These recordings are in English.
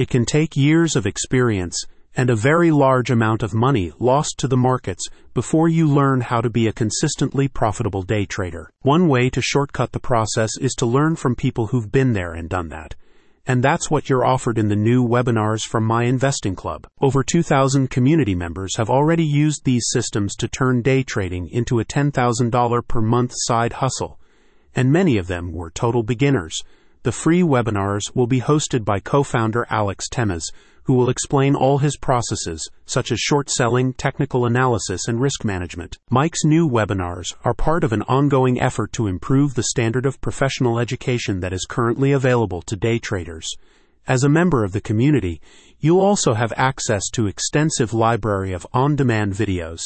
It can take years of experience and a very large amount of money lost to the markets before you learn how to be a consistently profitable day trader. One way to shortcut the process is to learn from people who've been there and done that. And that's what you're offered in the new webinars from My Investing Club. Over 2,000 community members have already used these systems to turn day trading into a $10,000 per month side hustle, and many of them were total beginners. The free webinars will be hosted by co-founder Alex Temiz, who will explain all his processes, such as short selling, technical analysis, and risk management. MIC's new webinars are part of an ongoing effort to improve the standard of professional education that is currently available to day traders. As a member of the community, you'll also have access to extensive library of on-demand videos,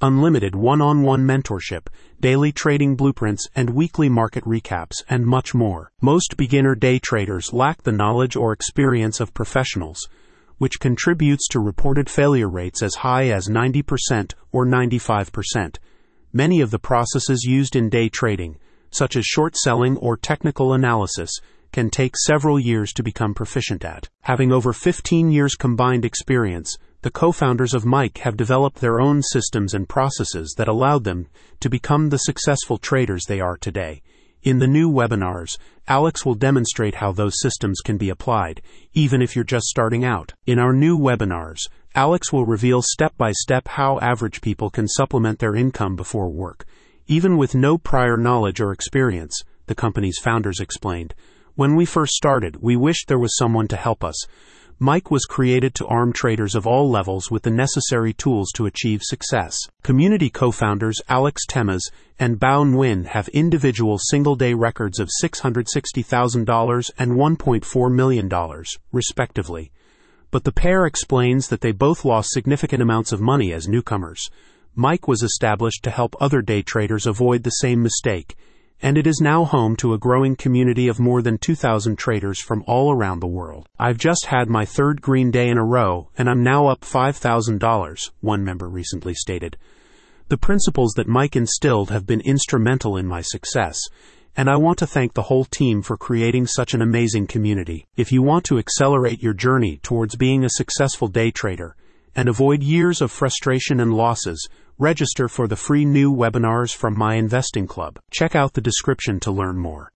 unlimited one-on-one mentorship, daily trading blueprints and weekly market recaps, and much more. Most beginner day traders lack the knowledge or experience of professionals, which contributes to reported failure rates as high as 90% or 95%. Many of the processes used in day trading, such as short selling or technical analysis, can take several years to become proficient at. Having over 15 years combined experience, the co-founders of MIC have developed their own systems and processes that allowed them to become the successful traders they are today. In the new webinars, Alex will demonstrate how those systems can be applied, even if you're just starting out. In our new webinars, Alex will reveal step by step how average people can supplement their income before work, even with no prior knowledge or experience, the company's founders explained. When we first started, we wished there was someone to help us. MIC was created to arm traders of all levels with the necessary tools to achieve success. Community co-founders Alex Temiz and Bao Nguyen have individual single-day records of $660,000 and $1.4 million, respectively. But the pair explains that they both lost significant amounts of money as newcomers. MIC was established to help other day traders avoid the same mistake and it is now home to a growing community of more than 2,000 traders from all around the world. I've just had my third green day in a row, and I'm now up $5,000, one member recently stated. The principles that MIC instilled have been instrumental in my success, and I want to thank the whole team for creating such an amazing community. If you want to accelerate your journey towards being a successful day trader and avoid years of frustration and losses, Register for the free new webinars from My Investing Club. Check out the description to learn more.